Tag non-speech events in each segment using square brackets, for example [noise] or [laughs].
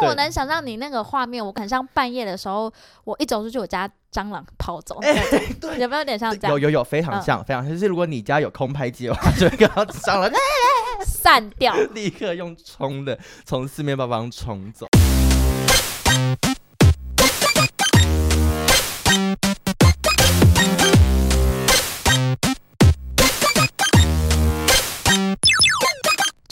但我能想象你那个画面，我很像半夜的时候，我一走出去，我家蟑螂跑走，有没有点像这样？有有有，非常像，嗯、非常像。就是如果你家有空拍机的话，就会看到蟑螂 [laughs] 散掉，[laughs] 立刻用冲的从四面八方冲走。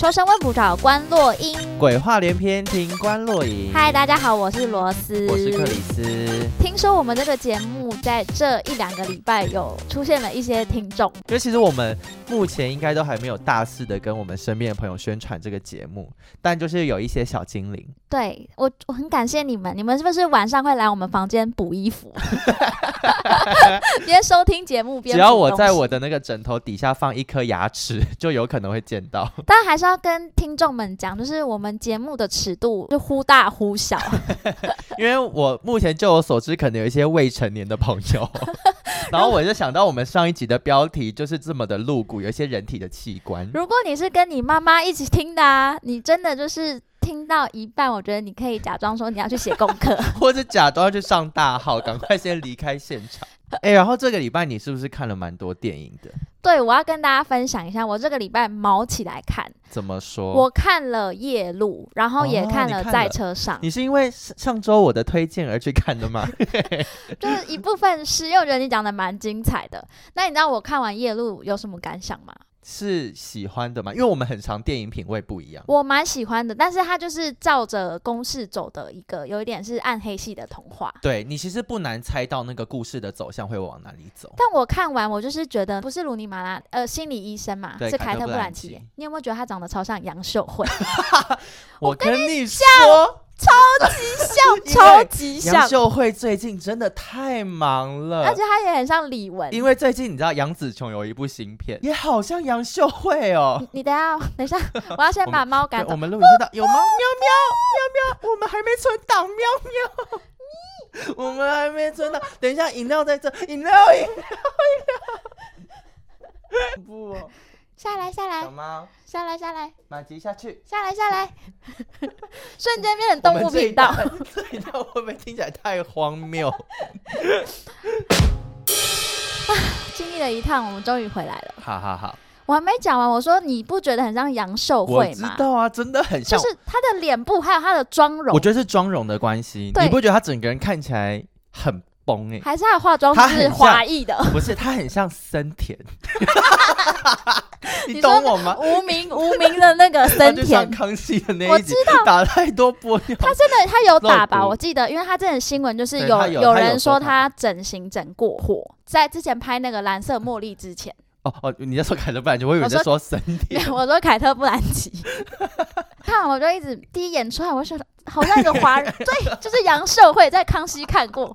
求神问卜找关洛英，鬼话连篇听关洛英。嗨，大家好，我是罗斯，我是克里斯。听说我们这个节目在这一两个礼拜有出现了一些听众，因为其实我们目前应该都还没有大肆的跟我们身边的朋友宣传这个节目，但就是有一些小精灵。对，我我很感谢你们，你们是不是晚上会来我们房间补衣服？[laughs] 边收听节目边，只要我在我的那个枕头底下放一颗牙齿，就有可能会见到。但还是要。跟听众们讲，就是我们节目的尺度就忽大忽小，[laughs] 因为我目前就我所知，可能有一些未成年的朋友，[laughs] 然后我就想到我们上一集的标题就是这么的露骨，有一些人体的器官。如果你是跟你妈妈一起听的啊，你真的就是听到一半，我觉得你可以假装说你要去写功课，[laughs] 或者假装要去上大号，[laughs] 赶快先离开现场。哎、欸，然后这个礼拜你是不是看了蛮多电影的？对，我要跟大家分享一下，我这个礼拜毛起来看。怎么说？我看了《夜路》，然后也看了《在车上》哦你。你是因为上周我的推荐而去看的吗？[laughs] 就是一部分是，因为我觉得你讲的蛮精彩的。那你知道我看完《夜路》有什么感想吗？是喜欢的吗？因为我们很常电影品味不一样。我蛮喜欢的，但是它就是照着公式走的一个，有一点是暗黑系的童话。对，你其实不难猜到那个故事的走向会往哪里走。但我看完，我就是觉得不是鲁尼马拉，呃，心理医生嘛，是凯特·布兰奇。你有没有觉得他长得超像杨秀慧？[laughs] 我跟你说。超级像，[laughs] 超级像。杨秀慧最近真的太忙了，而且她也很像李玟。因为最近你知道杨紫琼有一部新片，也好像杨秀慧哦。你，你等一下，等一下，[laughs] 我要先把猫赶走。我们录音到有猫，喵喵喵喵，我们还没存档，喵喵咪，我们还没存档。等一下，饮料在这，饮料，饮料，饮料。不、哦。下来下来，小猫下来下来，马吉下去，下来下来，[laughs] 瞬间变成动物频道。这一段会不会听起来太荒谬？啊！[laughs] 经历了一趟，我们终于回来了。好好好，我还没讲完。我说你不觉得很像杨秀慧吗？我知道啊，真的很像。就是她的脸部还有她的妆容，我觉得是妆容的关系。你不觉得她整个人看起来很？崩哎，还是他的化妆是华裔的？[laughs] 不是，他很像森田。[laughs] 你懂我吗？无名无名的那个 [laughs] 森田，康熙的那一集，我知道打太多玻尿。他真的他有打吧？我记得，因为他这的新闻就是有有，有人说他整形整过火，在之前拍那个蓝色茉莉之前。哦哦，你在说凯特布兰奇，我以为你在说森田。我说凯特布兰奇。看，我就一直第一眼出来，我说好像一个华人，对，[laughs] 就是杨秀会在康熙看过。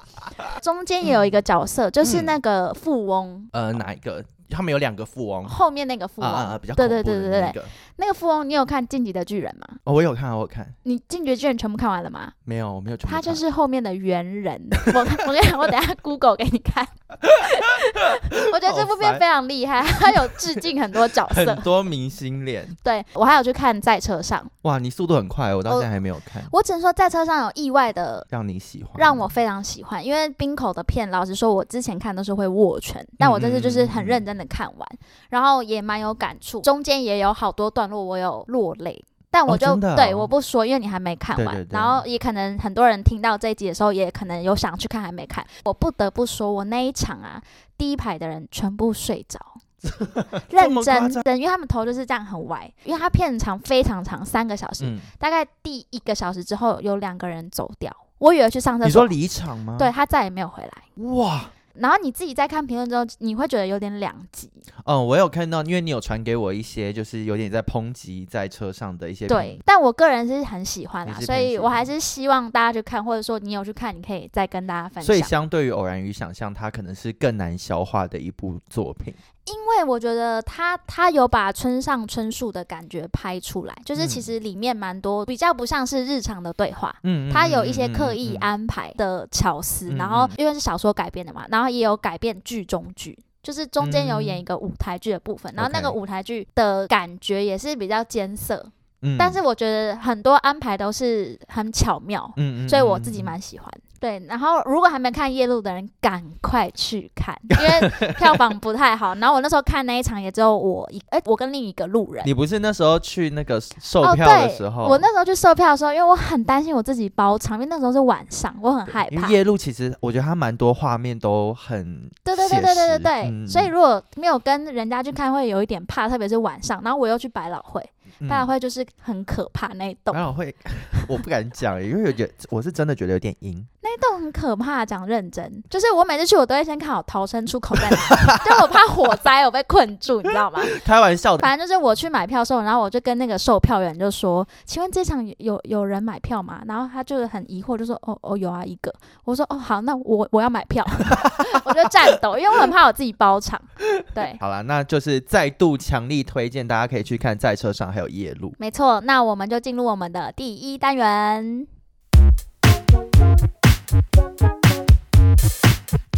中间也有一个角色，嗯、就是那个富翁。呃，哪一个？他们有两个富翁。后面那个富翁，啊啊、比较。对对对对对，那个富翁，你有看《进击的巨人》吗？哦，我有看，我有看。你《进击的巨人》全部看完了吗？没有，我没有全部。他就是后面的猿人。[laughs] 我我跟你讲，我等下 [laughs] Google 给你看。[laughs] 我觉得这部片非常厉害，他有致敬很多角色，很多明星脸。对，我还有去看在车上。哇，你速度很快，我到现在还没有看。我，我只能说在车上有意外的让你喜欢，让我非常喜欢。因为冰口的片，老实说，我之前看都是会握拳，但我这次就是很认真的看完，嗯、然后也蛮有感触，中间也有好多段落我有落泪。但我就、哦哦、对我不说，因为你还没看完，对对对，然后也可能很多人听到这一集的时候，也可能有想去看还没看。我不得不说，我那一场啊，第一排的人全部睡着，[laughs] 认真的，因为他们头就是这样很歪，因为他片长非常长，三个小时，嗯、大概第一个小时之后有两个人走掉，我以为去上厕所。你说离场吗？对，他再也没有回来。哇！然后你自己在看评论之后，你会觉得有点两极。嗯，我有看到，因为你有传给我一些，就是有点在抨击在车上的一些。对，但我个人是很喜欢啦，所以我还是希望大家去看，或者说你有去看，你可以再跟大家分享。所以相对于偶然与想象，它可能是更难消化的一部作品。因为我觉得他他有把村上春树的感觉拍出来，就是其实里面蛮多比较不像是日常的对话，嗯，他有一些刻意安排的巧思，嗯、然后因为是小说改编的嘛，然后也有改变剧中剧，就是中间有演一个舞台剧的部分，嗯、然后那个舞台剧的感觉也是比较艰涩。嗯，但是我觉得很多安排都是很巧妙，嗯，所以我自己蛮喜欢。对，然后如果还没看夜路的人，赶快去看，因为票房不太好。然后我那时候看那一场也只有我一，哎，我跟另一个路人。你不是那时候去那个售票的时候？哦，我那时候去售票的时候，因为我很担心我自己包场，因为那时候是晚上，我很害怕。因为夜路其实我觉得它蛮多画面都很对对对对对对对，嗯，所以如果没有跟人家去看，会有一点怕，特别是晚上。然后我又去百老汇。百老汇就是很可怕那一栋，百老汇 [laughs] 我不敢讲，因为有点我是真的觉得有点阴。那一栋很可怕，讲认真，就是我每次去我都会先看好逃生出口在哪，[laughs] 就我怕火灾我被困住，你知道吗？开玩笑的。反正就是我去买票的时候，然后我就跟那个售票员就说：“请问这场有有，人买票吗？”然后他就是很疑惑，就说：“哦哦有啊一个。”我说：“哦好，那我我要买票。[laughs] ”我就战斗，因为我很怕我自己包场。对，好了，那就是再度强力推荐，大家可以去看在车上还有夜路。没错，那我们就进入我们的第一单元。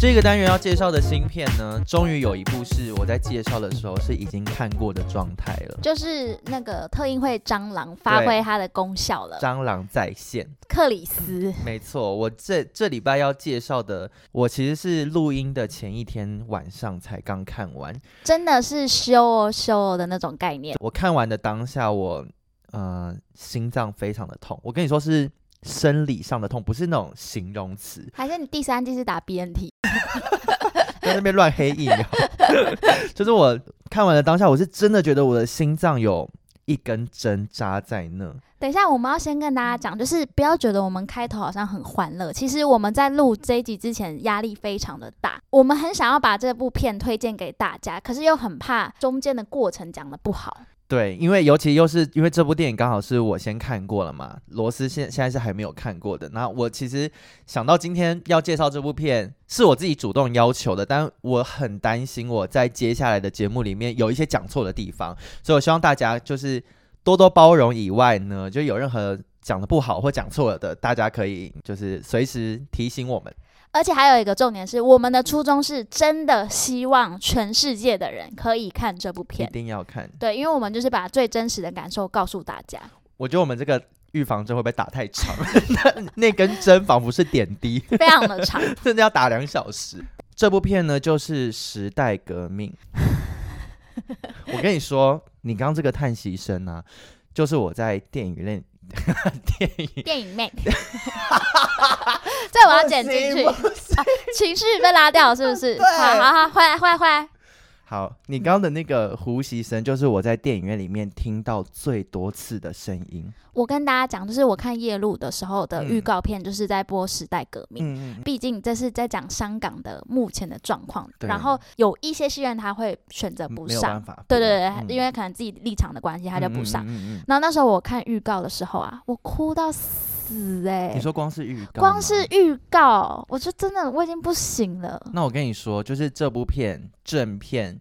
这个单元要介绍的新片呢，终于有一部是我在介绍的时候是已经看过的状态了，就是那个特映会蟑螂发挥它的功效了。蟑螂在线，克里斯，没错，我这这礼拜要介绍的，我其实是录音的前一天晚上才刚看完，真的是修哦修哦的那种概念。我看完的当下，我呃心脏非常的痛，我跟你说是。生理上的痛，不是那种形容词。还是你第三季是打 BNT，[laughs] 在那边乱黑疫苗。[laughs] 就是我看完了当下，我是真的觉得我的心脏有一根针扎在那。等一下，我们要先跟大家讲，就是不要觉得我们开头好像很欢乐，其实我们在录这一集之前压力非常的大。我们很想要把这部片推荐给大家，可是又很怕中间的过程讲的不好。对，因为尤其又是因为这部电影刚好是我先看过了嘛，罗斯现现在是还没有看过的。那我其实想到今天要介绍这部片，是我自己主动要求的，但我很担心我在接下来的节目里面有一些讲错的地方，所以我希望大家就是多多包容。以外呢，就有任何讲的不好或讲错了的，大家可以就是随时提醒我们。而且还有一个重点是，我们的初衷是真的希望全世界的人可以看这部片，一定要看。对，因为我们就是把最真实的感受告诉大家。我觉得我们这个预防针会不会打太长？[laughs] 那那根针仿佛是点滴，非常的长，[laughs] 甚至要打两小时。这部片呢，就是《时代革命》。[laughs] 我跟你说，你刚刚这个叹息声啊，就是我在电影院。电影。电影妹，[laughs] 这我要剪进去，[laughs] [laughs] 情绪被拉掉是不是？好好好，回来回来回来。好，你刚刚的那个呼吸声，就是我在电影院里面听到最多次的声音。我跟大家讲，就是我看夜路的时候的预告片，就是在播《时代革命》。嗯嗯。毕竟这是在讲香港的目前的状况，然后有一些戏院他会选择不上。对对对，因为可能自己立场的关系，他就不上。然后那时候我看预告的时候啊，我哭到死哎！你说光是预告，光是预告，我就真的我已经不行了。那我跟你说，就是这部片正片。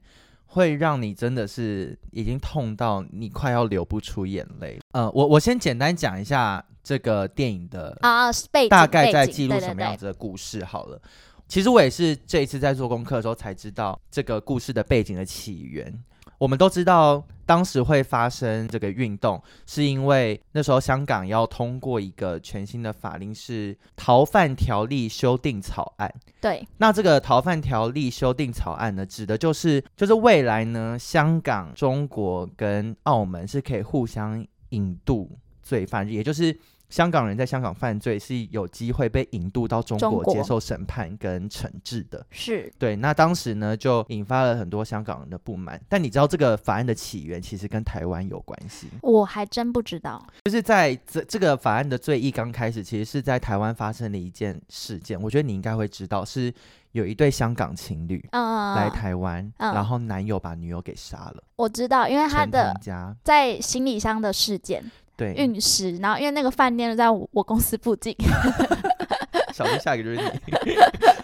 会让你真的是已经痛到你快要流不出眼泪。呃，我我先简单讲一下这个电影的啊，大概在记录什么样子的故事好了。其实我也是这一次在做功课的时候才知道这个故事的背景的起源。我们都知道，当时会发生这个运动，是因为那时候香港要通过一个全新的法令，是逃犯条例修订草案。对，那这个逃犯条例修订草案呢，指的就是就是未来呢，香港、中国跟澳门是可以互相引渡罪犯，也就是。香港人在香港犯罪是有机会被引渡到中国接受审判跟惩治的，是对。那当时呢，就引发了很多香港人的不满。但你知道这个法案的起源其实跟台湾有关系？我还真不知道。就是在这这个法案的最一刚开始，其实是在台湾发生了一件事件。我觉得你应该会知道，是有一对香港情侣来台湾，嗯，然后男友把女友给杀了。我知道，因为他的在行李箱的事件。对，运食，然后因为那个饭店在我，我公司附近，[laughs] 小心下一个就是你。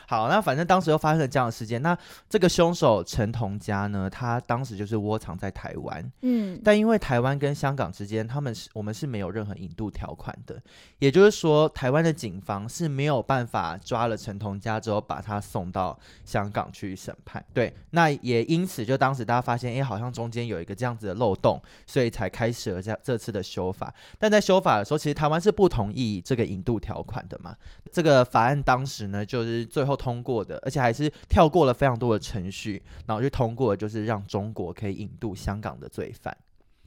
好，那反正当时又发生了这样的事件。那这个凶手陈同佳呢，他当时就是窝藏在台湾。嗯，但因为台湾跟香港之间，他们是我们是没有任何引渡条款的，也就是说，台湾的警方是没有办法抓了陈同佳之后把他送到香港去审判。对，那也因此就当时大家发现，哎，好像中间有一个这样子的漏洞，所以才开始了这这次的修法。但在修法的时候，其实台湾是不同意这个引渡条款的嘛。这个法案当时呢，就是最后通过的，而且还是跳过了非常多的程序，然后就通过，就是让中国可以引渡香港的罪犯。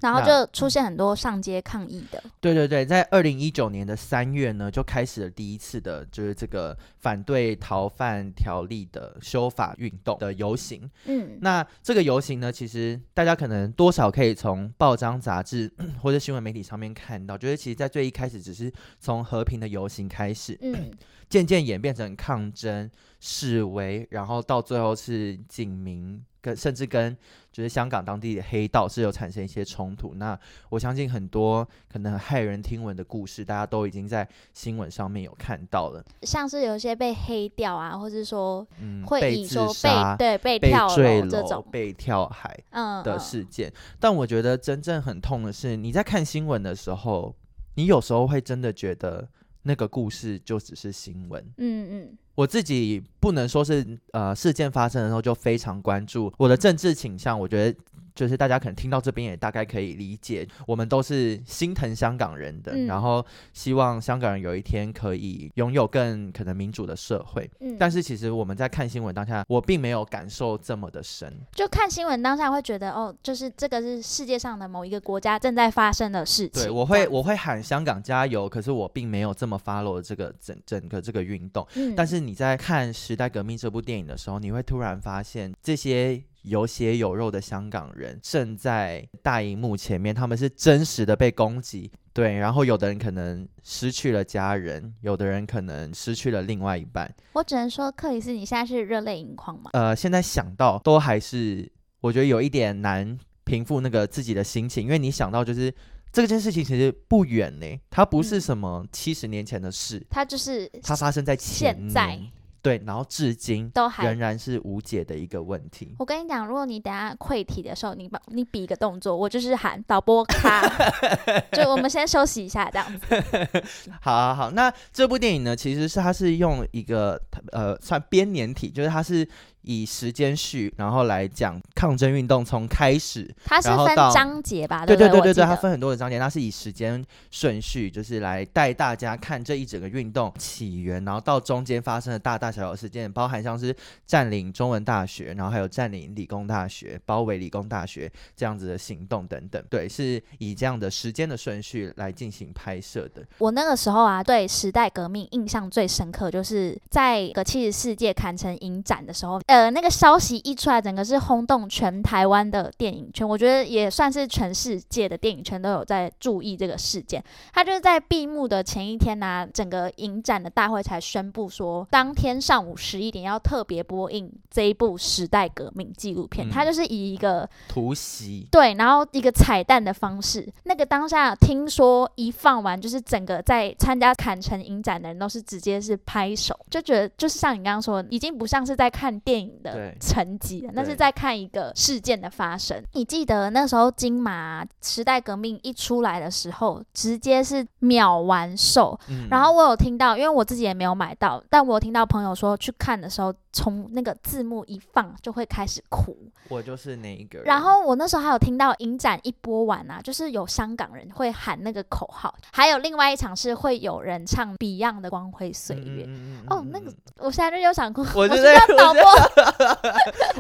然后就出现很多上街抗议的。对对对，在二零一九年的三月呢，就开始了第一次的，就是这个反对逃犯条例的修法运动的游行。嗯，那这个游行呢，其实大家可能多少可以从报章杂志 [coughs] 或者新闻媒体上面看到，就是其实，在最一开始只是从和平的游行开始，嗯，[clears throat] 渐渐演变成抗争、示威，然后到最后是警民。跟甚至跟就是香港当地的黑道是有产生一些冲突，那我相信很多可能骇人听闻的故事，大家都已经在新闻上面有看到了，像是有些被黑掉啊，或者说嗯会以说被被对被跳楼这种被跳海嗯的事件，嗯嗯，但我觉得真正很痛的是，你在看新闻的时候，你有时候会真的觉得那个故事就只是新闻，嗯嗯。我自己不能说是呃事件发生的时候就非常关注我的政治倾向，我觉得。就是大家可能听到这边也大概可以理解，我们都是心疼香港人的，嗯、然后希望香港人有一天可以拥有更可能民主的社会。嗯，但是其实我们在看新闻当下，我并没有感受这么的深。就看新闻当下会觉得，哦，就是这个是世界上的某一个国家正在发生的事情。对，我会我会喊香港加油，可是我并没有这么 follow 这个整整个这个运动。嗯，但是你在看《时代革命》这部电影的时候，你会突然发现这些。有血有肉的香港人正在大荧幕前面，他们是真实的被攻击，对，然后有的人可能失去了家人，有的人可能失去了另外一半。我只能说，克里斯，你现在是热泪盈眶吗？呃，现在想到都还是我觉得有一点难平复那个自己的心情，因为你想到就是这件事情其实不远呢，它不是什么七十年前的事，嗯、它就是它发生在现在。对，然后至今都还仍然是无解的一个问题。我跟你讲，如果你等下溃体的时候，你把你比一个动作，我就是喊导播卡，[laughs] 就我们先休息一下，这样子。[laughs] 好好好，那这部电影呢，其实是它是用一个呃算编年体，就是它是。以时间序，然后来讲抗争运动从开始，它是分章节吧？对对对对对，它分很多的章节，它是以时间顺序，就是来带大家看这一整个运动起源，然后到中间发生的大大小小事件，包含像是占领中文大学，然后还有占领理工大学、包围理工大学这样子的行动等等。对，是以这样的时间的顺序来进行拍摄的。我那个时候啊，对时代革命印象最深刻，就是在个七十世界坎城影展的时候。呃，那个消息一出来，整个是轰动全台湾的电影圈，我觉得也算是全世界的电影圈都有在注意这个事件。他就是在闭幕的前一天呢、啊，整个影展的大会才宣布说，当天上午十一点要特别播映这一部时代革命纪录片。他、嗯、就是以一个突袭对，然后一个彩蛋的方式。那个当下听说一放完，就是整个在参加坎城影展的人都是直接是拍手，就觉得就是像你刚刚说的，已经不像是在看电影。的成绩，那是在看一个事件的发生。你记得那时候金马时代革命一出来的时候，直接是秒完售。嗯、然后我有听到，因为我自己也没有买到，但我有听到朋友说去看的时候，从那个字幕一放就会开始哭。我就是那一个人。然后我那时候还有听到影展一播完啊，就是有香港人会喊那个口号，还有另外一场是会有人唱 Beyond 的《光辉岁月》。嗯、哦，那个我现在就又想哭。我知道导播。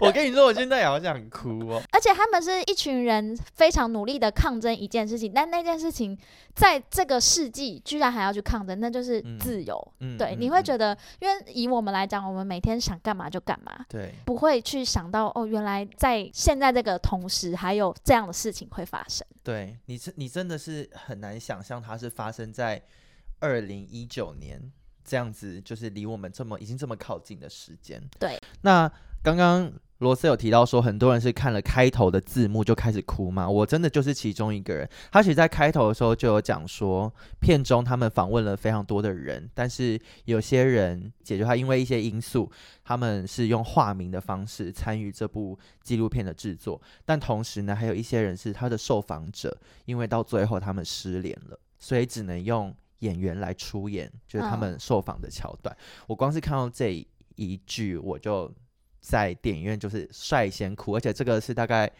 我跟你说，我现在也好想哭哦。而且他们是一群人非常努力的抗争一件事情，但那件事情在这个世纪居然还要去抗争，那就是自由。嗯、对，嗯、你会觉得，因为以我们来讲，我们每天想干嘛就干嘛，对，不会去想到哦，原来在现在这个同时还有这样的事情会发生。对，你真你真的是很难想象它是发生在二零一九年。这样子就是离我们这么已经这么靠近的时间。对，那刚刚罗斯有提到说，很多人是看了开头的字幕就开始哭嘛。我真的就是其中一个人。他其实，在开头的时候就有讲说，片中他们访问了非常多的人，但是有些人解决他因为一些因素，他们是用化名的方式参与这部纪录片的制作。但同时呢，还有一些人是他的受访者，因为到最后他们失联了，所以只能用演员来出演，就是他们受访的桥段。Oh. 我光是看到这一句，我就。在电影院就是率先哭，而且这个是大概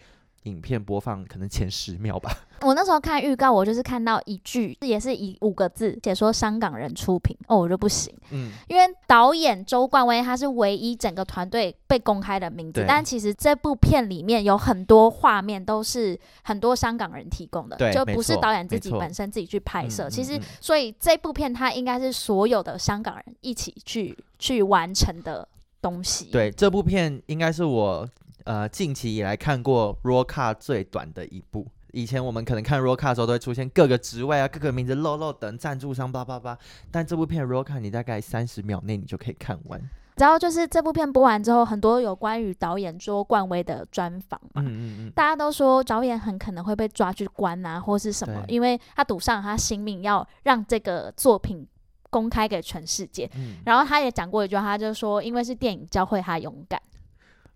影片播放可能前十秒吧。[laughs] 我那时候看预告，我就是看到一句，也是以五个字写说香港人出品，哦，我就不行，嗯，因为导演周冠威他是唯一整个团队被公开的名字，但其实这部片里面有很多画面都是很多香港人提供的，就不是导演自己本身自己去拍摄。其实，所以这部片它应该是所有的香港人一起去去完成的。东西对，这部片应该是我呃近期以来看过 cut 最短的一部。以前我们可能看 cut 的时候都会出现各个职位啊、各个名字漏漏等赞助商叭叭叭，但这部片 cut 你大概三十秒内你就可以看完。然后就是这部片播完之后，很多有关于导演周冠威的专访嘛，嗯嗯嗯，大家都说导演很可能会被抓去关啊，或是什么，因为他赌上他性命要让这个作品。公开给全世界，嗯、然后他也讲过一句话，他就说，因为是电影教会他勇敢。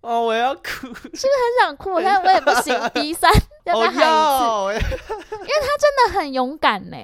哦，我要哭，是不是很想哭？[laughs] 但我也不行，[laughs] 鼻酸，要再喊一次，哦、因为他真的很勇敢呢。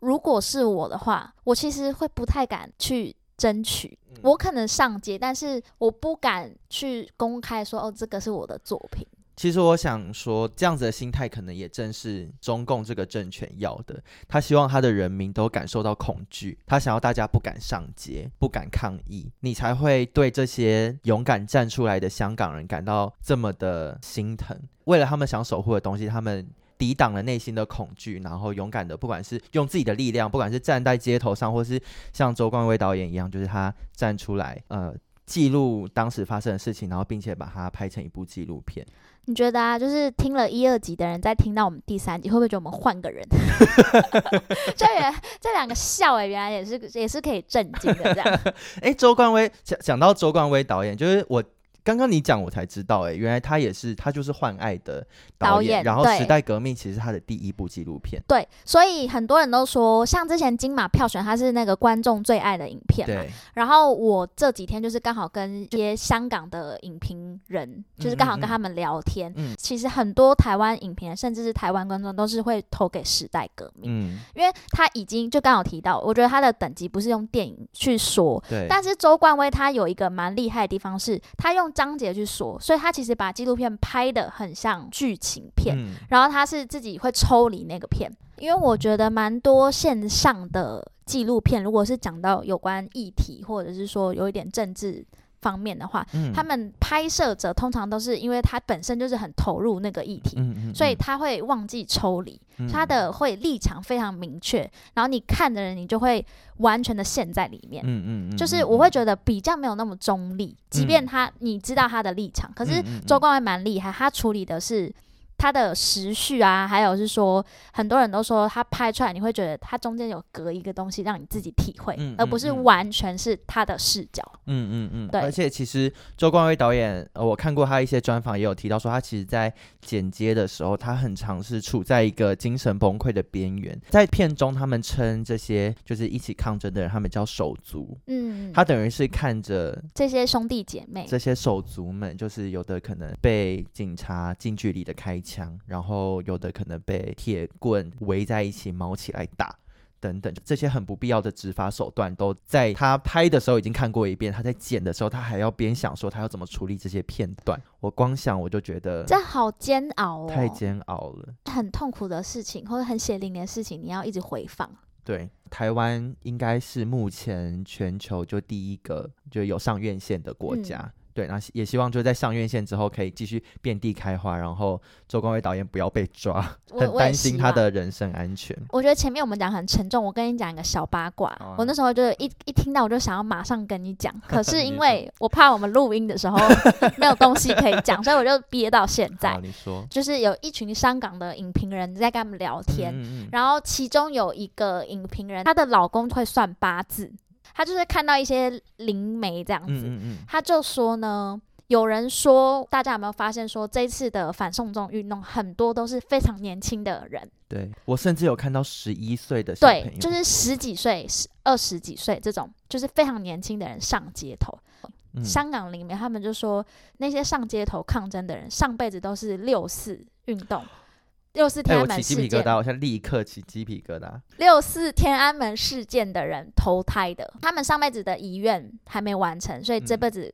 如果是我的话，我其实会不太敢去争取，嗯、我可能上街，但是我不敢去公开说，哦，这个是我的作品。其实我想说，这样子的心态可能也正是中共这个政权要的。他希望他的人民都感受到恐惧，他想要大家不敢上街、不敢抗议，你才会对这些勇敢站出来的香港人感到这么的心疼。为了他们想守护的东西，他们抵挡了内心的恐惧，然后勇敢的，不管是用自己的力量，不管是站在街头上，或是像周冠威导演一样，就是他站出来，呃，记录当时发生的事情，然后并且把它拍成一部纪录片。你觉得啊，就是听了一二集的人，在听到我们第三集，会不会觉得我们换个人？[laughs] 这也这两个笑哎，原来也是也是可以震惊的这样。哎、欸，周冠威讲讲到周冠威导演，就是我。刚刚你讲我才知道，哎，原来他也是他就是《换爱》的导演，导演然后《时代革命》其实是他的第一部纪录片。对，所以很多人都说，像之前金马票选，他是那个观众最爱的影片嘛。对。然后我这几天就是刚好跟一些香港的影评人，就是刚好跟他们聊天。嗯。其实很多台湾影评人，甚至是台湾观众，都是会投给《时代革命》。嗯。因为他已经就刚好提到，我觉得他的等级不是用电影去说。对。但是周冠威他有一个蛮厉害的地方，是他用。章节去说，所以他其实把纪录片拍的很像剧情片，嗯、然后他是自己会抽离那个片，因为我觉得蛮多线上的纪录片，如果是讲到有关议题，或者是说有一点政治。方面的话，嗯、他们拍摄者通常都是因为他本身就是很投入那个议题，嗯嗯嗯、所以他会忘记抽离，嗯、他的会立场非常明确，然后你看的人你就会完全的陷在里面，嗯嗯嗯、就是我会觉得比较没有那么中立，嗯、即便他你知道他的立场，可是周冠威蛮厉害，他处理的是。他的时序啊，还有是说，很多人都说他拍出来，你会觉得他中间有隔一个东西让你自己体会，嗯嗯嗯、而不是完全是他的视角。嗯嗯嗯，对。而且其实周冠威导演，呃，我看过他一些专访，也有提到说，他其实在剪接的时候，他很尝试处在一个精神崩溃的边缘。在片中，他们称这些就是一起抗争的人，他们叫手足。嗯，他等于是看着这些兄弟姐妹，这些手足们，就是有的可能被警察近距离的开枪。枪，然后有的可能被铁棍围在一起，毛起来打，等等，这些很不必要的执法手段，都在他拍的时候已经看过一遍。他在剪的时候，他还要边想说他要怎么处理这些片段。我光想我就觉得这好煎熬哦，太煎熬了，很痛苦的事情或者很血淋淋的事情，你要一直回放。对，台湾应该是目前全球就第一个就有上院线的国家。嗯对，那也希望就是在上院线之后可以继续遍地开花，然后周光伟导演不要被抓，[laughs] 很担心他的人身安全。我，我觉得前面我们讲很沉重，我跟你讲一个小八卦。啊、我那时候就一一听到我就想要马上跟你讲，[laughs] 可是因为我怕我们录音的时候 [laughs] 没有东西可以讲，所以我就憋到现在。你说，就是有一群香港的影评人在跟他们聊天，嗯嗯嗯，然后其中有一个影评人，她的老公会算八字。他就是看到一些灵媒这样子，嗯嗯嗯，他就说呢，有人说，大家有没有发现说，这一次的反送中运动很多都是非常年轻的人。对，我甚至有看到十一岁的小朋友，对，就是十几岁、十二十几岁这种，就是非常年轻的人上街头。嗯、香港里面，他们就说那些上街头抗争的人，上辈子都是六四运动。六四天安门事件，欸、我起鸡皮疙瘩，我现在立刻起鸡皮疙瘩。六四天安门事件的人投胎的，他们上辈子的遗愿还没完成，所以这辈子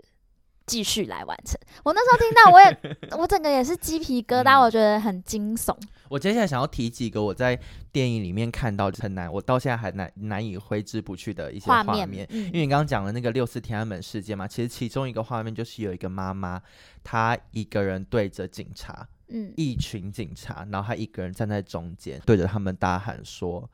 继续来完成。嗯、我那时候听到，我也 [laughs] 我整个也是鸡皮疙瘩，嗯、我觉得很惊悚。我接下来想要提几个我在电影里面看到很难，我到现在还难难以挥之不去的一些画面。面嗯、因为你刚刚讲了那个六四天安门事件嘛，其实其中一个画面就是有一个妈妈，她一个人对着警察。嗯，一群警察，然后他一个人站在中间，对着他们大喊说：“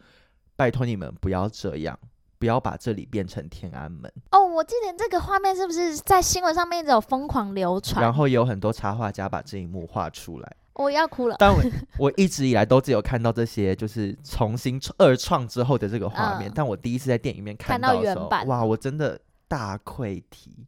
拜托你们不要这样，不要把这里变成天安门。”哦，我记得这个画面是不是在新闻上面一直有疯狂流传？然后有很多插画家把这一幕画出来。我要哭了。[laughs] 但我我一直以来都只有看到这些，就是重新二创之后的这个画面。嗯、但我第一次在电影里面看到，原版，哇，我真的大溃体，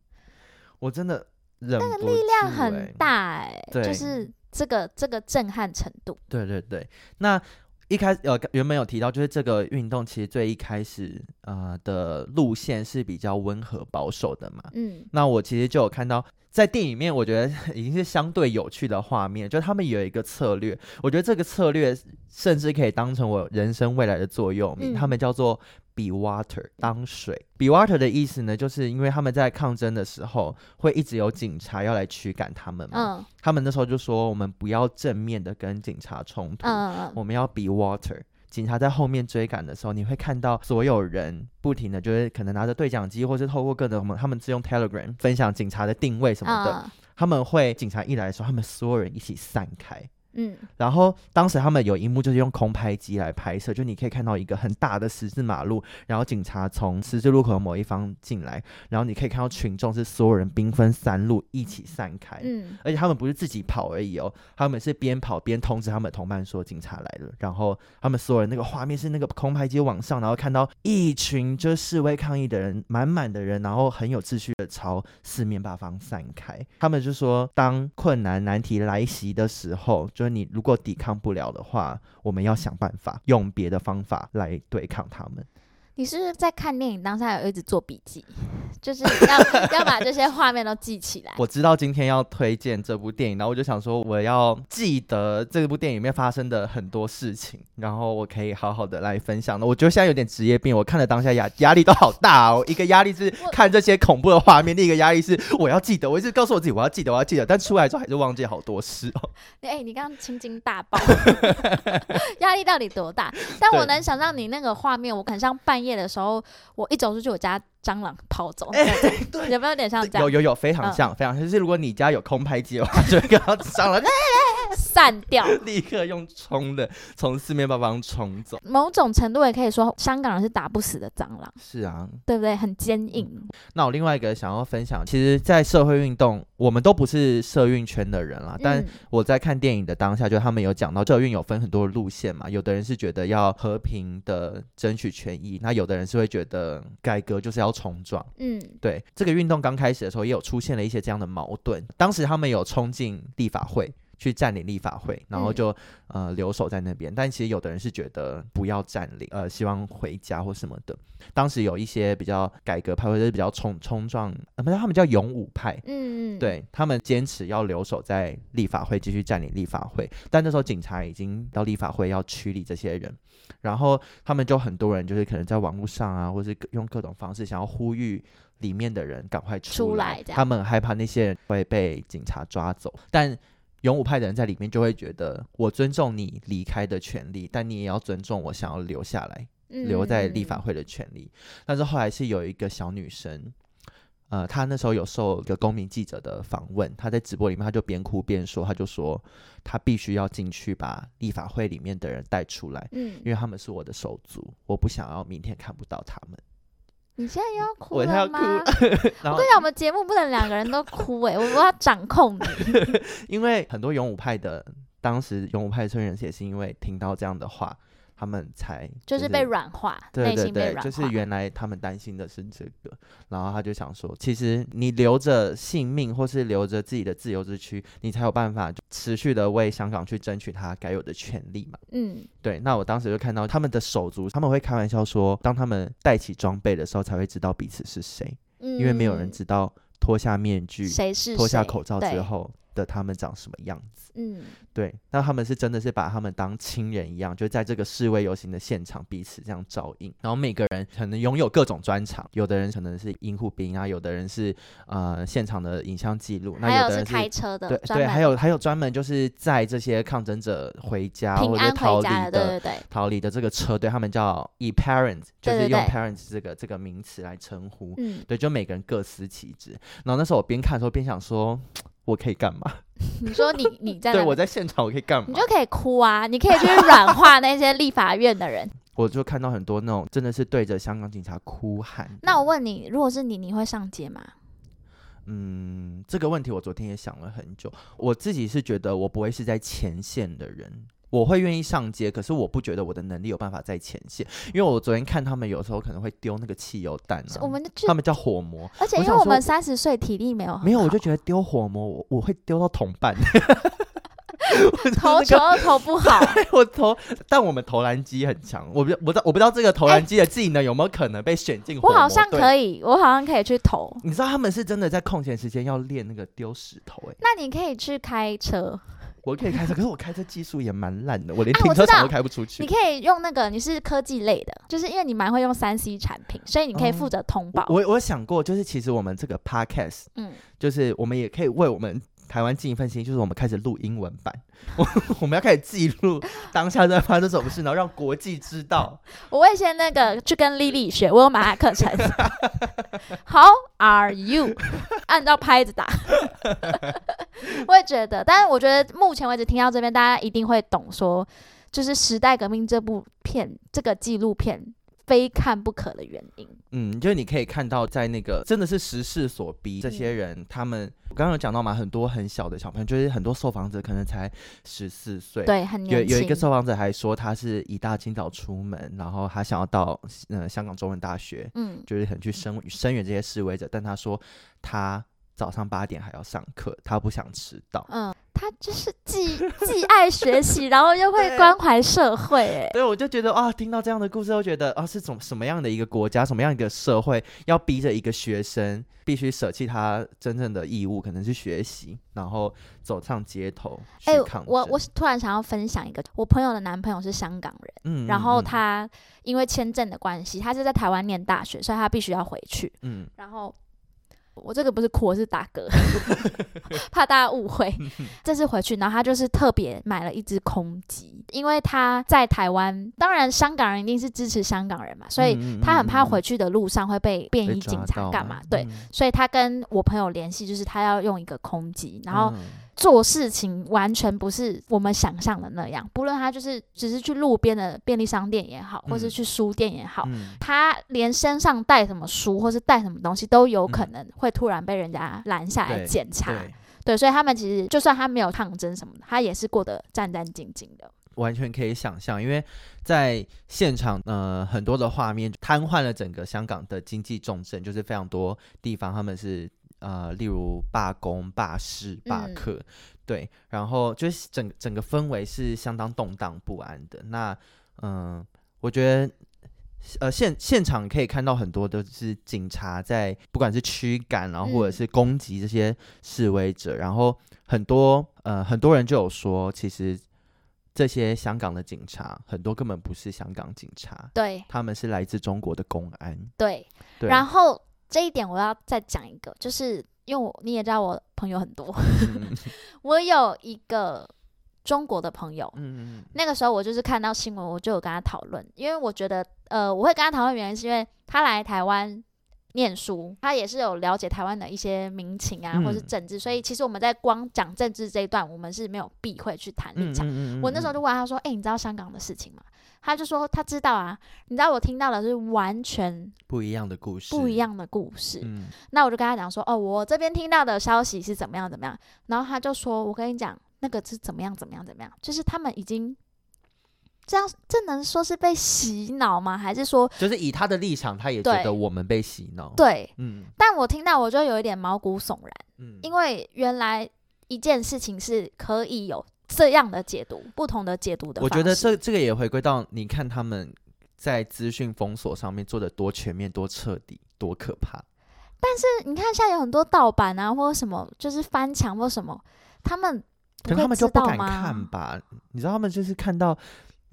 我真的忍不住、欸、那个力量很大哎、欸，就是。这个这个震撼程度，对对对。那一开始呃原本有提到，就是这个运动其实最一开始呃的路线是比较温和保守的嘛。嗯。那我其实就有看到，在电影里面，我觉得已经是相对有趣的画面，就他们有一个策略，我觉得这个策略甚至可以当成我人生未来的座右铭，嗯、他们叫做。Be water，当水。Be water 的意思呢，就是因为他们在抗争的时候，会一直有警察要来驱赶他们嘛。嗯。他们那时候就说：“我们不要正面的跟警察冲突，嗯、我们要 be water。”警察在后面追赶的时候，你会看到所有人不停的，就是可能拿着对讲机，或是透过各种什么，他们是用 Telegram 分享警察的定位什么的。嗯、他们会警察一来的时候，他们所有人一起散开。嗯，然后当时他们有一幕就是用空拍机来拍摄，就你可以看到一个很大的十字马路，然后警察从十字路口的某一方进来，然后你可以看到群众是所有人兵分三路一起散开，嗯，而且他们不是自己跑而已哦，他们是边跑边通知他们的同伴说警察来了，然后他们所有人那个画面是那个空拍机往上，然后看到一群就是示威抗议的人，满满的人，然后很有秩序的朝四面八方散开，他们就说当困难难题来袭的时候就。你如果抵抗不了的话，我们要想办法用别的方法来对抗他们。你是不是在看电影当下有一直做笔记，就是要要把这些画面都记起来？我知道今天要推荐这部电影，然后我就想说我要记得这部电影里面发生的很多事情，然后我可以好好的来分享的。我觉得现在有点职业病，我看了当下压压力都好大哦。一个压力是看这些恐怖的画面，另一个压力是我要记得，我一直告诉我自己我要记得，我要记得，但出来之后还是忘记好多事哦。哎、欸，你刚刚青筋大爆，[laughs] 压力到底多大？但我能想象你那个画面，我很像半。夜的时候，我一走出去，我家蟑螂跑走，欸、对，有没有点像这样？有有有，非常像，嗯、非常像。就是如果你家有空拍机的话，就会看到蟑螂散掉，[laughs] 立刻用冲的从四面八方冲走。某种程度也可以说，香港人是打不死的蟑螂。是啊，对不对？很坚硬。那我另外一个想要分享，其实，在社会运动，我们都不是社运圈的人啦。但我在看电影的当下，就他们有讲到，社运有分很多路线嘛。有的人是觉得要和平的争取权益，那有的人是会觉得改革就是要冲撞。嗯，对。这个运动刚开始的时候，也有出现了一些这样的矛盾。当时他们有冲进立法会。去占领立法会，然后就、嗯、呃留守在那边。但其实有的人是觉得不要占领，呃，希望回家或什么的。当时有一些比较改革派或者是比较冲冲撞，呃，不是他们叫勇武派，嗯，对，他们坚持要留守在立法会，继续占领立法会。但那时候警察已经到立法会要驱离这些人，然后他们就很多人就是可能在网络上啊，或是用各种方式想要呼吁里面的人赶快出来，出来他们很害怕那些人会被警察抓走，但。勇武派的人在里面就会觉得，我尊重你离开的权利，但你也要尊重我想要留下来、嗯、留在立法会的权利。但是后来是有一个小女生，呃，她那时候有受一个公民记者的访问，她在直播里面，她就边哭边说，她就说她必须要进去把立法会里面的人带出来，嗯，因为他们是我的手足，我不想要明天看不到他们。你现在又要哭了吗？我要哭。[laughs] 我跟你讲，我们节目不能两个人都哭哎、我，我要掌控你。[laughs] 因为很多勇武派的，当时勇武派的参与人士也是因为听到这样的话，他们才就是被软化，对对对，化。就是原来他们担心的是这个，然后他就想说，其实你留着性命或是留着自己的自由之躯，你才有办法持续的为香港去争取他该有的权利嘛。嗯，对。那我当时就看到他们的手足，他们会开玩笑说，当他们戴起装备的时候，才会知道彼此是谁，嗯，因为没有人知道脱下面具、谁是脱下口罩之后的他们长什么样子。嗯，对，那他们是真的是把他们当亲人一样，就在这个示威游行的现场彼此这样照应。然后每个人可能拥有各种专长，有的人可能是医护兵啊，有的人是呃现场的影像记录，那有的人是开车的，对对，还有还有专门就是载这些抗争者回家或者逃离的，对对对，逃离的这个车队，他们叫以 parents，就是用 parents 这个这个名词来称呼。嗯，对，就每个人各司其职。然后那时候我边看的时候边想说。我可以干嘛？[laughs] 你说你你在对我在现场，我可以干嘛？你就可以哭啊！你可以去软化那些立法院的人。[laughs] 我就看到很多那种真的是对着香港警察哭喊。那我问你，如果是你，你会上街吗？嗯，这个问题我昨天也想了很久。我自己是觉得我不会是在前线的人。我会愿意上街，可是我不觉得我的能力有办法在前线，因为我昨天看他们有时候可能会丢那个汽油弹啊，我们他们叫火魔，而且因为我们三十岁体力没有，没有，我就觉得丢火魔我我会丢到同伴，[laughs] 投球投不好，[laughs] 我投，但我们投篮机很强，我不我不知道我不知道这个投篮机的技能有没有可能被选进，我好像可以，我好像可以去投，你知道他们是真的在空闲时间要练那个丢石头，哎，那你可以去开车。我可以开车，[laughs] 可是我开车技术也蛮烂的，我连停车场都开不出去。你可以用那个，你是科技类的，就是因为你蛮会用三 C 产品，所以你可以负责通报。我我想过，就是其实我们这个 Podcast，嗯，就是我们也可以为我们台湾尽一份心，就是我们开始录英文版，我 [laughs] 我们要开始记录当下在发生什么事，然后让国际知道。我会先那个去跟 Lily 学，我有买他课程。How are you？按照拍子打。[laughs] 我也觉得，但是我觉得目前为止听到这边，大家一定会懂说，就是《时代革命》这部片，这个纪录片非看不可的原因。嗯，就是你可以看到，在那个真的是时势所逼，这些人、嗯、他们，我刚刚有讲到嘛，很多很小的小朋友，就是很多受访者可能才十四岁，对，很。有有一个受访者还说，他是一大清早出门，然后他想要到嗯、呃、香港中文大学，嗯，就是很去声声援这些示威者，但他说他。早上八点还要上课，他不想迟到。嗯，他就是既既爱学习，然后又会关怀社会。哎，对，我就觉得啊，听到这样的故事，我觉得啊，是种什么样的一个国家，什么样一个社会，要逼着一个学生必须舍弃他真正的义务，可能是学习，然后走上街头去抗争。哎，我我突然想要分享一个，我朋友的男朋友是香港人，嗯，然后他因为签证的关系，他是在台湾念大学，所以他必须要回去，嗯，然后。我这个不是哭，我是打嗝，[laughs] 怕大家误会。[laughs] 这次回去，然后他就是特别买了一只空机，因为他在台湾，当然香港人一定是支持香港人嘛，所以他很怕回去的路上会被便衣警察干嘛。对，所以他跟我朋友联系，就是他要用一个空机，然后。做事情完全不是我们想象的那样，不论他就是只是去路边的便利商店也好，或是去书店也好，嗯、他连身上带什么书或是带什么东西都有可能会突然被人家拦下来检查。对，所以他们其实就算他没有抗争什么的，他也是过得战战兢兢的。完全可以想象，因为在现场，呃，很多的画面瘫痪了整个香港的经济重镇，就是非常多地方他们是。呃，例如罢工、罢市、罢课，嗯、对，然后就是整整个氛围是相当动荡不安的。那，嗯、呃，我觉得，呃，现现场可以看到很多都是警察在，不管是驱赶，然后或者是攻击这些示威者，嗯、然后很多呃很多人就有说，其实这些香港的警察很多根本不是香港警察，对，他们是来自中国的公安，对，对，然后。这一点我要再讲一个，就是因为我你也知道我朋友很多，嗯、[laughs] 我有一个中国的朋友，嗯、那个时候我就是看到新闻，我就有跟他讨论，因为我觉得，呃，我会跟他讨论原因是因为他来台湾念书，他也是有了解台湾的一些民情啊，嗯、或是政治，所以其实我们在光讲政治这一段，我们是没有避讳去谈立场。我那时候就问他说：“哎、欸，你知道香港的事情吗？”他就说他知道啊，你知道我听到的是完全不一样的故事，不一样的故事。嗯，那我就跟他讲说，哦，我这边听到的消息是怎么样怎么样。然后他就说，我跟你讲，那个是怎么样怎么样怎么样，就是他们已经这样这能说是被洗脑吗？还是说，就是以他的立场，他也觉得我们被洗脑？对，嗯。但我听到我就有一点毛骨悚然，嗯，因为原来一件事情是可以有这样的解读，不同的解读的。我觉得这这个也回归到你看他们在资讯封锁上面做的多全面、多彻底、多可怕。但是你看，现在有很多盗版啊，或者什么，就是翻墙或什么，他们可能他们就不敢看吧？你知道他们就是看到。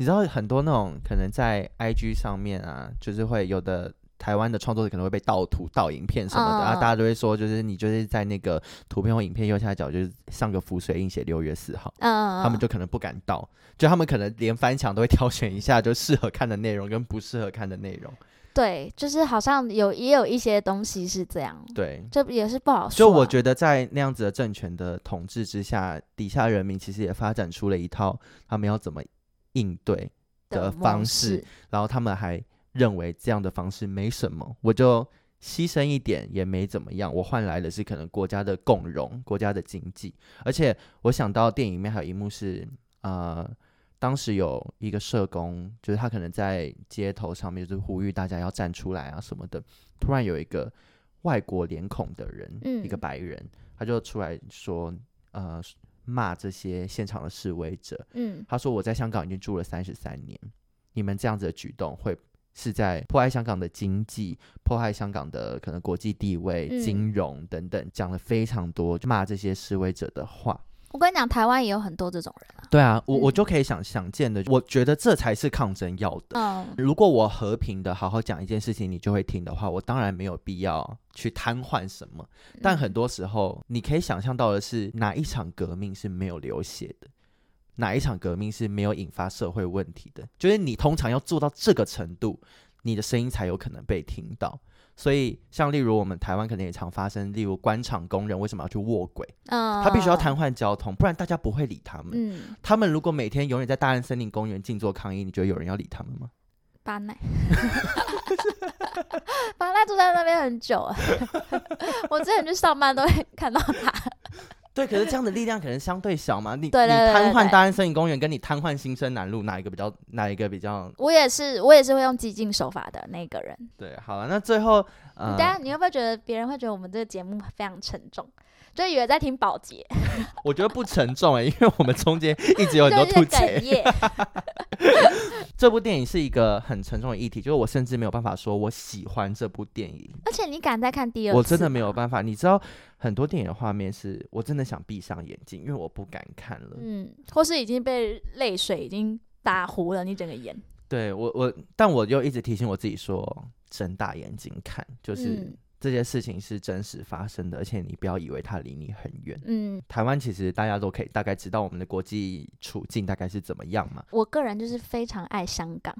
你知道很多那种可能在 IG 上面啊，就是会有的台湾的创作者可能会被盗图、盗影片什么的，然后、uh, 大家都会说，就是你就是在那个图片或影片右下角就是上个浮水印写六月四号，uh, 他们就可能不敢盗，就他们可能连翻墙都会挑选一下就适合看的内容跟不适合看的内容。对，就是好像有也有一些东西是这样，对，这也是不好说、啊。就我觉得在那样子的政权的统治之下，底下人民其实也发展出了一套他们要怎么。应对的方式，然后他们还认为这样的方式没什么，我就牺牲一点也没怎么样，我换来的是可能国家的共荣、国家的经济。而且我想到电影里面还有一幕是，呃，当时有一个社工，就是他可能在街头上面就是呼吁大家要站出来啊什么的，突然有一个外国脸孔的人，嗯，一个白人，他就出来说，呃。骂这些现场的示威者，嗯，他说我在香港已经住了三十三年，你们这样子的举动会是在破坏香港的经济，破坏香港的可能国际地位、嗯、金融等等，讲了非常多骂这些示威者的话。我跟你讲，台湾也有很多这种人啊。对啊，我我就可以想想见的，我觉得这才是抗争要的。嗯，如果我和平的好好讲一件事情，你就会听的话，我当然没有必要去瘫痪什么。但很多时候，你可以想象到的是，哪一场革命是没有流血的？哪一场革命是没有引发社会问题的？就是你通常要做到这个程度，你的声音才有可能被听到。所以，像例如我们台湾可能也常发生，例如官场工人为什么要去卧轨？嗯，他必须要瘫痪交通，不然大家不会理他们。嗯，他们如果每天永远在大安森林公园静坐抗议，你觉得有人要理他们吗？巴奈，巴奈住在那边很久啊，[laughs] 我之前去上班都会看到他。对，可是这样的力量可能相对小嘛。你对对对对，你瘫痪大安森林公园，跟你瘫痪新生南路，哪一个比较？哪一个比较？我也是，我也是会用激进手法的那个人。对，好了，那最后，呃，大家你会不会觉得别人会觉得我们这个节目非常沉重？就以为在听保洁？[laughs] 我觉得不沉重哎、欸，因为我们中间一直有很多 [laughs] 吐槽。[laughs] 这部电影是一个很沉重的议题，就是我甚至没有办法说我喜欢这部电影。而且你敢再看第二次？我真的没有办法。你知道，很多电影的画面是我真的想闭上眼睛，因为我不敢看了。嗯，或是已经被泪水已经打糊了你整个眼。对我，我，但我又一直提醒我自己说，睁大眼睛看，就是。嗯这些事情是真实发生的，而且你不要以为它离你很远。嗯，台湾其实大家都可以大概知道我们的国际处境大概是怎么样嘛。我个人就是非常爱香港，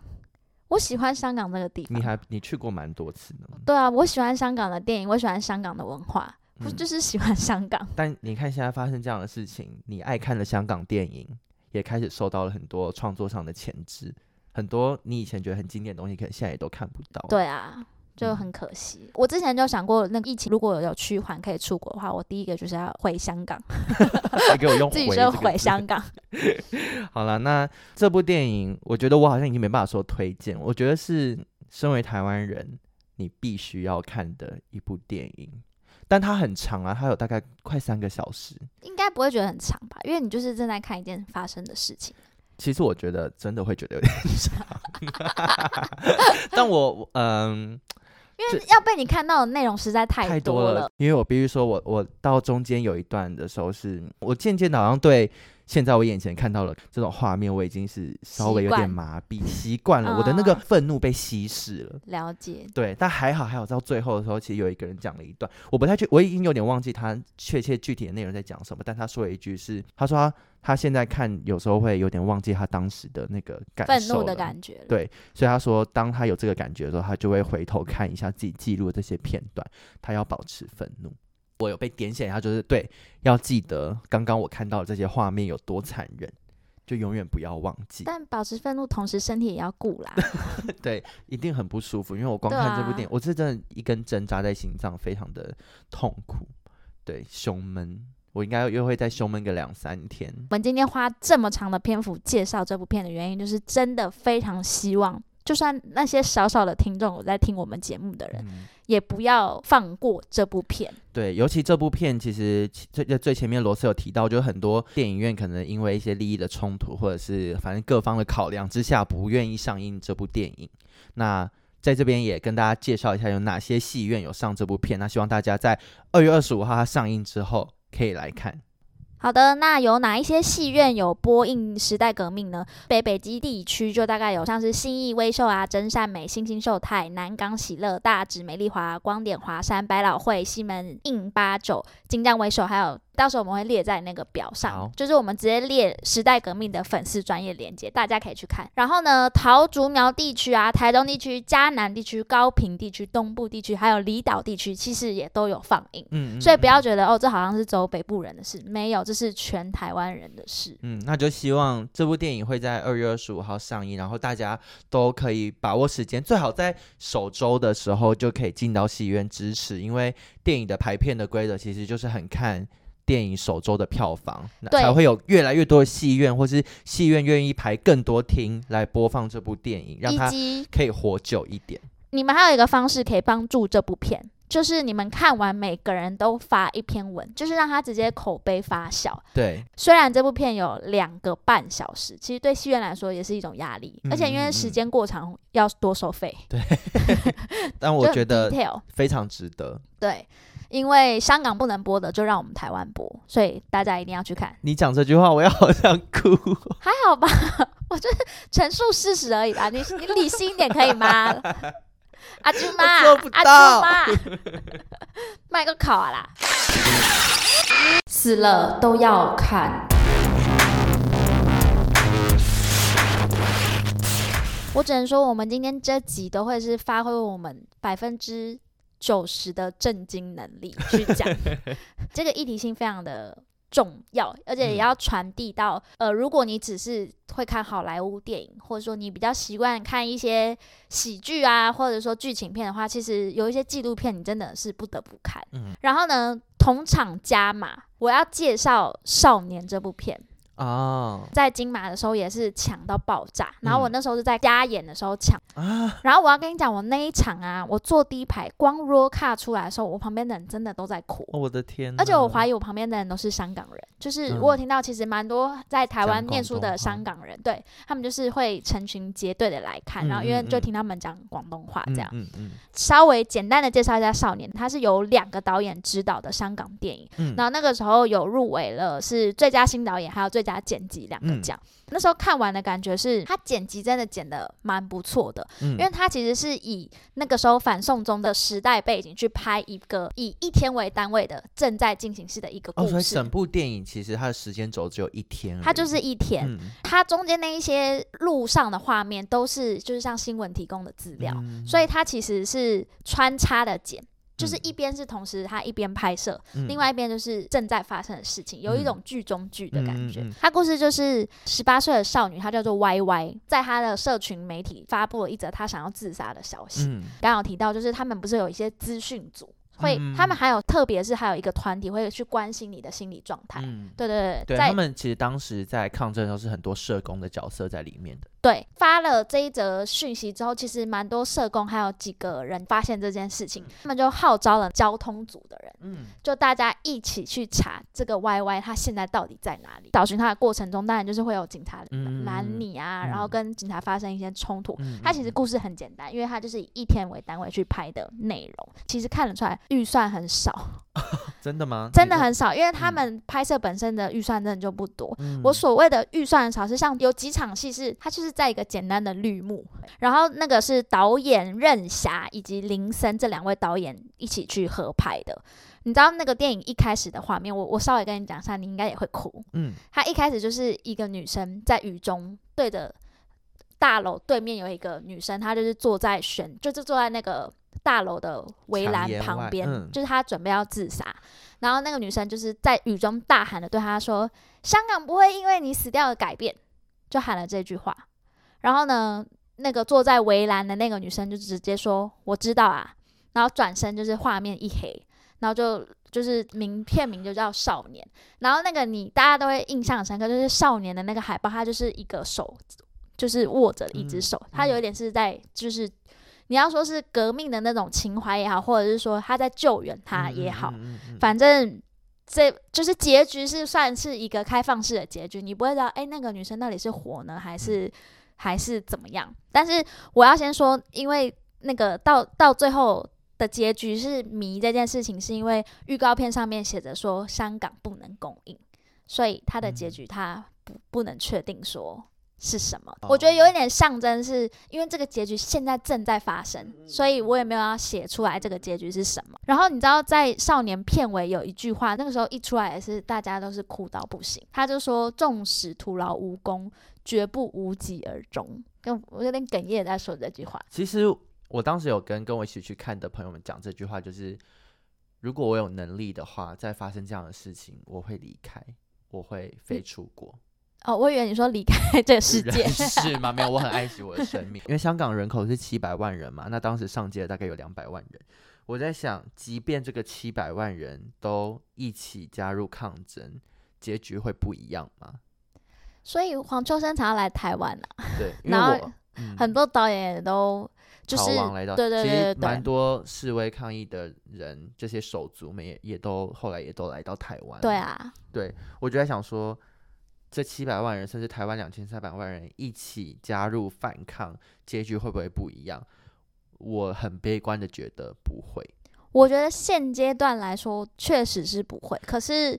我喜欢香港那个地方。你还你去过蛮多次的吗？对啊，我喜欢香港的电影，我喜欢香港的文化，我就是喜欢香港。嗯，但你看现在发生这样的事情，你爱看的香港电影也开始受到了很多创作上的牵制，很多你以前觉得很经典的东西，可能现在也都看不到。对啊。就很可惜，嗯、我之前就想过，那个疫情如果有趋缓可以出国的话，我第一个就是要回香港，[laughs] 自己就回香港。[laughs] 好了，那这部电影，我觉得我好像已经没办法说推荐，我觉得是身为台湾人，你必须要看的一部电影，但它很长啊，它有大概快三个小时，应该不会觉得很长吧？因为你就是正在看一件发生的事情。其实我觉得真的会觉得有点 [laughs] 长，但我嗯。因为要被你看到的内容实在太多了，太多了。因为我必须说我，我我到中间有一段的时候是，是我渐渐的好像对现在我眼前看到了这种画面，我已经是稍微有点麻痹，习惯了，我的那个愤怒被稀释了。了解。对，但还好，还好，到最后的时候，其实有一个人讲了一段，我不太确，我已经有点忘记他确切具体的内容在讲什么，但他说了一句是，他说他。他现在看有时候会有点忘记他当时的那个感受，愤怒的感觉。对，所以他说，当他有这个感觉的时候，他就会回头看一下自己记录的这些片段，他要保持愤怒。我有被点醒，他就是对，要记得刚刚我看到的这些画面有多残忍，就永远不要忘记。但保持愤怒，同时身体也要顾啦。[laughs] 对，一定很不舒服，因为我光看这部电影，啊、我是真的一根针扎在心脏，非常的痛苦，对，胸闷。我应该又会再胸闷个两三天。我们今天花这么长的篇幅介绍这部片的原因，就是真的非常希望，就算那些少少的听众有在听我们节目的人，嗯、也不要放过这部片。对，尤其这部片，其实最最前面罗斯有提到，就很多电影院可能因为一些利益的冲突，或者是反正各方的考量之下，不愿意上映这部电影。那在这边也跟大家介绍一下有哪些戏院有上这部片。那希望大家在二月二十五号它上映之后可以来看。好的，那有哪一些戏院有播映《时代革命》呢？北北基地区就大概有像是新义威秀啊、真善美、星星秀太、南港喜乐、大直美丽华、光点华山、百老汇、西门印八九、金匠威秀，还有。到时候我们会列在那个表上，就是我们直接列时代革命的粉丝专业连接，大家可以去看。然后呢，桃竹苗地区啊、台东地区、嘉南地区、高平地区、东部地区，还有离岛地区，其实也都有放映。嗯，所以不要觉得哦，这好像是走北部人的事，没有，这是全台湾人的事。嗯，那就希望这部电影会在二月二十五号上映，然后大家都可以把握时间，最好在首周的时候就可以进到戏院支持，因为电影的排片的规则其实就是很看。电影首周的票房，那才会有越来越多的戏院，或是戏院愿意排更多厅来播放这部电影，让它可以活久一点。你们还有一个方式可以帮助这部片，就是你们看完每个人都发一篇文，就是让它直接口碑发酵。对，虽然这部片有两个半小时，其实对戏院来说也是一种压力，嗯、而且因为时间过长要多收费。对，[laughs] 但我觉得非常值得。对。因为香港不能播的，就让我们台湾播，所以大家一定要去看。你讲这句话，我要好想哭。还好吧，我就是陈述事实而已吧。你你理性一点可以吗？[laughs] 阿舅妈。阿舅妈，卖个烤啊啦！死了都要看。我只能说，我们今天这集都会是发挥我们百分之。九十的震惊能力去讲 [laughs] 这个议题性非常的重要，而且也要传递到呃，如果你只是会看好莱坞电影，或者说你比较习惯看一些喜剧啊，或者说剧情片的话，其实有一些纪录片你真的是不得不看。嗯，然后呢，同场加码，我要介绍《少年》这部片。哦，在金马的时候也是抢到爆炸，然后我那时候是在加演的时候抢，嗯，然后我要跟你讲，我那一场啊，我坐第一排，光 roll 卡出来的时候，我旁边的人真的都在哭，哦，我的天，而且我怀疑我旁边的人都是香港人，就是我有听到其实蛮多在台湾念书的香港人，对他们就是会成群结队的来看，然后因为就听他们讲广东话这样，嗯嗯，嗯，嗯，稍微简单的介绍一下《少年》，他是由两个导演指导的香港电影，嗯，然后那个时候有入围了是最佳新导演，还有最佳剪辑两个奖。嗯那时候看完的感觉是，他剪辑真的剪的蛮不错的，嗯，因为他其实是以那个时候反送中的时代背景去拍一个以一天为单位的正在进行式的一个故事。哦，所以整部电影其实它的时间轴只有一天，它就是一天，嗯，它中间那一些路上的画面都是就是像新闻提供的资料，嗯，所以它其实是穿插的剪。就是一边是同时他一边拍摄，嗯，另外一边就是正在发生的事情，嗯，有一种剧中剧的感觉。他，故事就是十八岁的少女，她叫做 Y Y，在她的社群媒体发布了一则她想要自杀的消息。刚，嗯，有提到，就是他们不是有一些资讯组。会，他们还有特别是还有一个团体会去关心你的心理状态。嗯，对对对，对他们其实当时在抗争的时候是很多社工的角色在里面的。对，发了这一则讯息之后，其实蛮多社工还有几个人发现这件事情，他们就号召了交通组的人，嗯，就大家一起去查这个 Y Y 他现在到底在哪里。找寻他的过程中，当然就是会有警察拦你啊，然后跟警察发生一些冲突。他其实故事很简单，因为他就是以一天为单位去拍的内容，其实看得出来。预算很少，[laughs] 真的吗？[laughs] 真的很少，因为他们拍摄本身的预算真的就不多。嗯、我所谓的预算很少，是像有几场戏是，他就是在一个简单的绿幕，然后那个是导演任霞以及林森这两位导演一起去合拍的。你知道那个电影一开始的画面，我我稍微跟你讲一下，你应该也会哭。嗯，他一开始就是一个女生在雨中对着大楼对面有一个女生，她就是坐在悬，就是坐在那个。大楼的围栏旁边，嗯，就是她准备要自杀，然后那个女生就是在雨中大喊的对他说：“香港不会因为你死掉而改变。”就喊了这句话。然后呢，那个坐在围栏的那个女生就直接说：“我知道啊。”然后转身就是画面一黑，然后就就是名片名就叫《少年》，然后那个你大家都会印象很深刻，就是少年的那个海报，它就是一个手，就是握着一只手，嗯、它有一点是在就是你要说是革命的那种情怀也好，或者是说他在救援他也好，嗯嗯嗯。嗯、反正这就是结局是算是一个开放式的结局，你不会知道哎、欸、那个女生到底是活呢还是、嗯、还是怎么样？但是我要先说，因为那个到到最后。的结局是迷这件事情，是因为预告片上面写着说香港不能供应，所以它的结局它不不能确定说是什么。我觉得有一点象征，是因为这个结局现在正在发生，所以我也没有要写出来这个结局是什么。然后你知道在少年片尾有一句话，那个时候一出来也是大家都是哭到不行。他就说：“纵使徒劳无功，绝不无疾而终。”跟我有点哽咽在说这句话。其实。我当时有跟跟我一起去看的朋友们讲这句话，就是如果我有能力的话，再发生这样的事情，我会离开，我会飞出国。哦，我以为你说离开这个世界是吗？没有，我很爱惜我的生命，[laughs] 因为香港人口是七百万人嘛，那当时上街大概有两百万人。我在想，即便这个七百万人都一起加入抗争，结局会不一样吗？所以黄秋生才要来台湾呢、啊。对，[laughs] 然后、嗯、很多导演也都。就是、逃亡来到，对对对，对，其实蛮多示威抗议的人，这些手足们也也都后来也都来到台湾。对啊，对，我就在想说，这七百万人甚至台湾两千三百万人一起加入反抗，结局会不会不一样？我很悲观的觉得不会。我觉得现阶段来说确实是不会，可是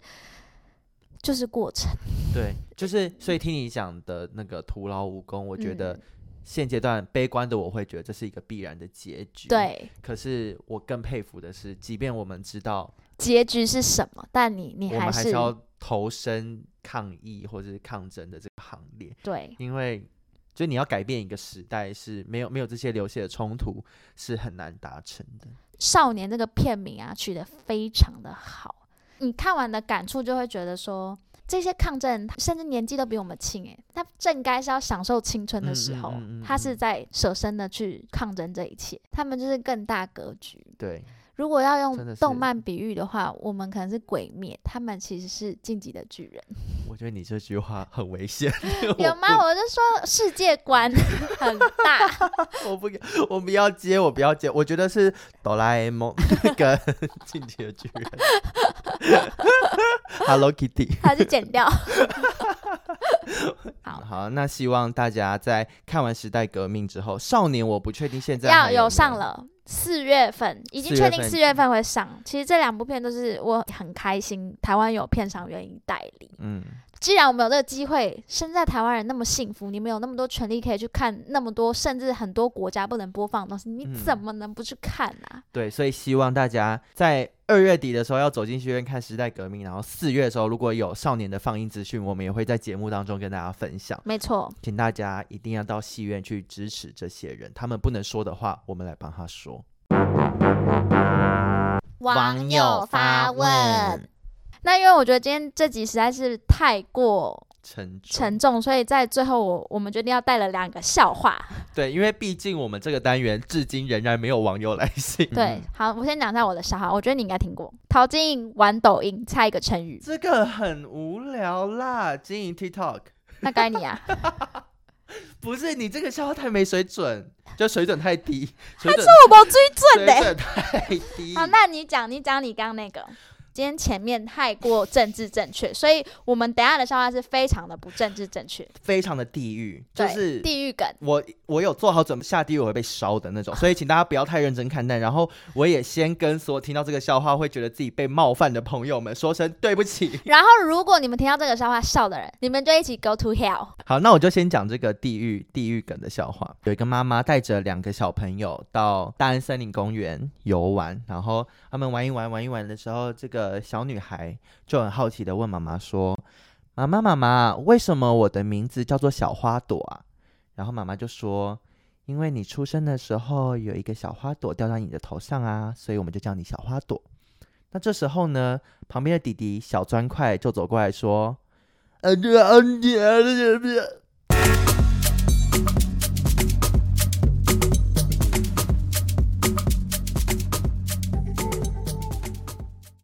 就是过程。[laughs] 对，就是所以听你讲的那个徒劳无功，我觉得、嗯。现阶段悲观的我会觉得这是一个必然的结局。对，可是我更佩服的是，即便我们知道结局是什么，但你你还是要投身抗议或者是抗争的这个行列。对，因为就你要改变一个时代，是没有没有这些流血的冲突是很难达成的。少年这个片名啊，取得非常的好，你看完的感触就会觉得说。这些抗争甚至年纪都比我们轻诶，他正该是要享受青春的时候，嗯嗯嗯嗯、他是在舍身的去抗争这一切。他们就是更大格局。对，如果要用动漫比喻的话，我们可能是鬼灭，他们其实是晋级的巨人。[laughs] 我觉得你这句话很危险。[laughs] 有吗？我就说世界观 [laughs] 很大。我不，我不要接，我不要接。我觉得是哆啦 A 梦跟进击的巨人。[laughs] Hello Kitty，[laughs] 还是剪掉。[laughs] 好好，那希望大家在看完《时代革命》之后，《少年》我不确定现在要有上了，四月份已经确定四月份会上。其实这两部片都是我很开心，台湾有片商愿意代理。嗯。既然我们有这个机会，身在台湾人那么幸福，你们有那么多权利可以去看那么多，甚至很多国家不能播放的东西，你怎么能不去看呢、啊嗯？对，所以希望大家在二月底的时候要走进戏院看《时代革命》，然后四月的时候如果有少年的放映资讯，我们也会在节目当中跟大家分享。没错，请大家一定要到戏院去支持这些人，他们不能说的话，我们来帮他说。网友发问。那因为我觉得今天这集实在是太过沉重，沉重，所以在最后我我们决定要带了两个笑话。[laughs] 对，因为毕竟我们这个单元至今仍然没有网友来信。对，好，我先讲一下我的笑话，我觉得你应该听过。陶晶莹玩抖音，猜一个成语。这个很无聊啦，经营 TikTok。那该你啊。[laughs] 不是你这个笑话太没水准，就水准太低。还是我没水准的？水准太低。好，那你讲，你讲你刚刚那个。今天前面太过政治正确，所以我们等下的笑话是非常的不政治正确，非常的地狱，就是地狱梗。我我有做好准备下地狱我会被烧的那种，所以请大家不要太认真看待。然后我也先跟所有听到这个笑话会觉得自己被冒犯的朋友们说声对不起。然后如果你们听到这个笑话笑的人，你们就一起 go to hell。好，那我就先讲这个地狱地狱梗的笑话。有一个妈妈带着两个小朋友到大安森林公园游玩，然后他们玩一玩玩一玩的时候，这个。呃，小女孩就很好奇的问妈妈说：“妈妈，妈妈，为什么我的名字叫做小花朵啊？”然后妈妈就说：“因为你出生的时候有一个小花朵掉在你的头上啊，所以我们就叫你小花朵。”那这时候呢，旁边的弟弟小砖块就走过来说：“啊，这安姐，